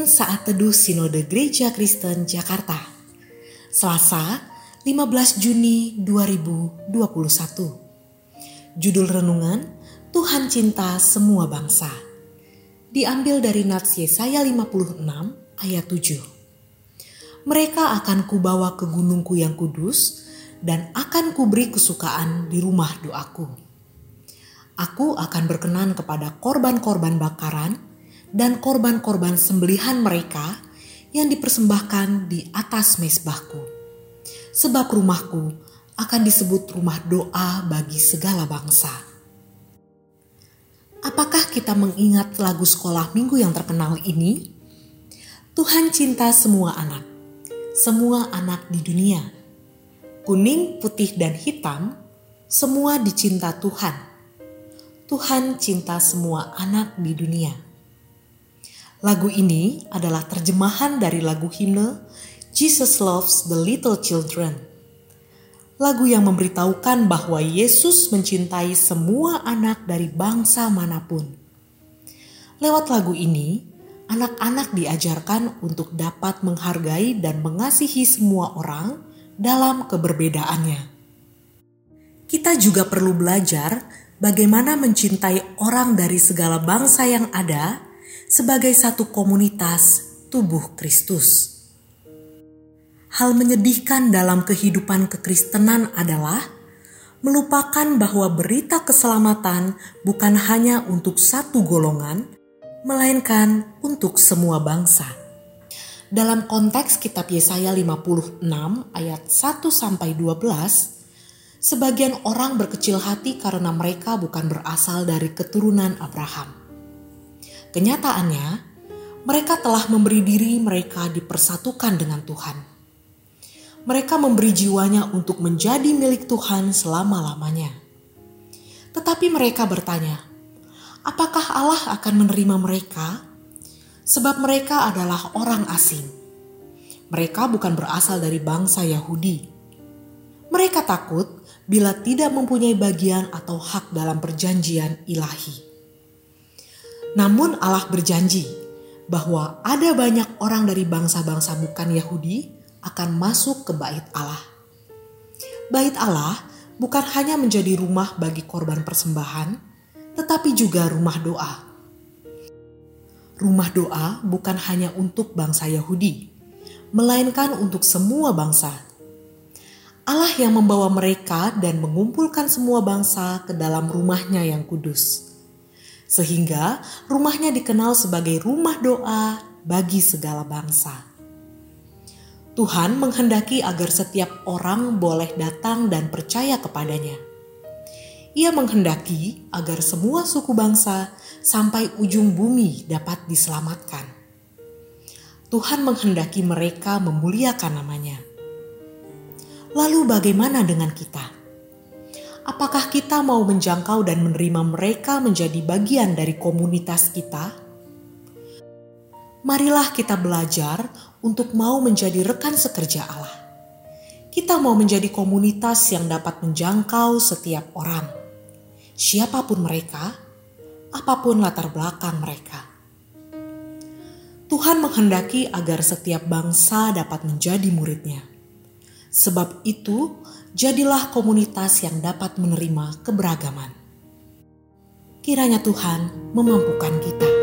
Penuntun Saat Teduh Sinode Gereja Kristen Jakarta Selasa 15 Juni 2021 Judul Renungan Tuhan Cinta Semua Bangsa. Diambil dari Nats Yesaya 56 ayat 7 Mereka akan kubawa ke gunungku yang kudus dan akan kuberi kesukaan di rumah doaku. Aku akan berkenan kepada korban-korban bakaran dan korban-korban sembelihan mereka yang dipersembahkan di atas mesbahku. Sebab rumahku akan disebut rumah doa bagi segala bangsa. Apakah kita mengingat lagu sekolah minggu yang terkenal ini? Tuhan cinta semua anak, semua anak di dunia. Kuning, putih, dan hitam, semua dicinta Tuhan. Tuhan cinta semua anak di dunia. Lagu ini adalah terjemahan dari lagu himne Jesus Loves the Little Children. Lagu yang memberitahukan bahwa Yesus mencintai semua anak dari bangsa mana pun. Lewat lagu ini, anak-anak diajarkan untuk dapat menghargai dan mengasihi semua orang dalam keberbedaannya. Kita juga perlu belajar bagaimana mencintai orang dari segala bangsa yang ada sebagai satu komunitas tubuh Kristus. Hal menyedihkan dalam kehidupan kekristenan adalah melupakan bahwa berita keselamatan bukan hanya untuk satu golongan, melainkan untuk semua bangsa. Dalam konteks kitab Yesaya 56 ayat 1 sampai 12, sebagian orang berkecil hati karena mereka bukan berasal dari keturunan Abraham. Kenyataannya, mereka telah memberi diri mereka dipersatukan dengan Tuhan. Mereka memberi jiwanya untuk menjadi milik Tuhan selama-lamanya. Tetapi mereka bertanya, apakah Allah akan menerima mereka? Sebab mereka adalah orang asing. Mereka bukan berasal dari bangsa Yahudi. Mereka takut bila tidak mempunyai bagian atau hak dalam perjanjian ilahi. Namun Allah berjanji bahwa ada banyak orang dari bangsa-bangsa bukan Yahudi akan masuk ke bait Allah. Bait Allah bukan hanya menjadi rumah bagi korban persembahan, tetapi juga rumah doa. Rumah doa bukan hanya untuk bangsa Yahudi, melainkan untuk semua bangsa. Allah yang membawa mereka dan mengumpulkan semua bangsa ke dalam rumahnya yang kudus sehingga rumahnya dikenal sebagai rumah doa bagi segala bangsa. Tuhan menghendaki agar setiap orang boleh datang dan percaya kepadanya. Ia menghendaki agar semua suku bangsa sampai ujung bumi dapat diselamatkan. Tuhan menghendaki mereka memuliakan namanya. Lalu, bagaimana dengan kita? Apakah kita mau menjangkau dan menerima mereka menjadi bagian dari komunitas kita? Marilah kita belajar untuk mau menjadi rekan sekerja Allah. Kita mau menjadi komunitas yang dapat menjangkau setiap orang, siapa pun mereka, apa pun latar belakang mereka. Tuhan menghendaki agar setiap bangsa dapat menjadi muridnya. Sebab itu, jadilah komunitas yang dapat menerima keberagaman. Kiranya Tuhan memampukan kita.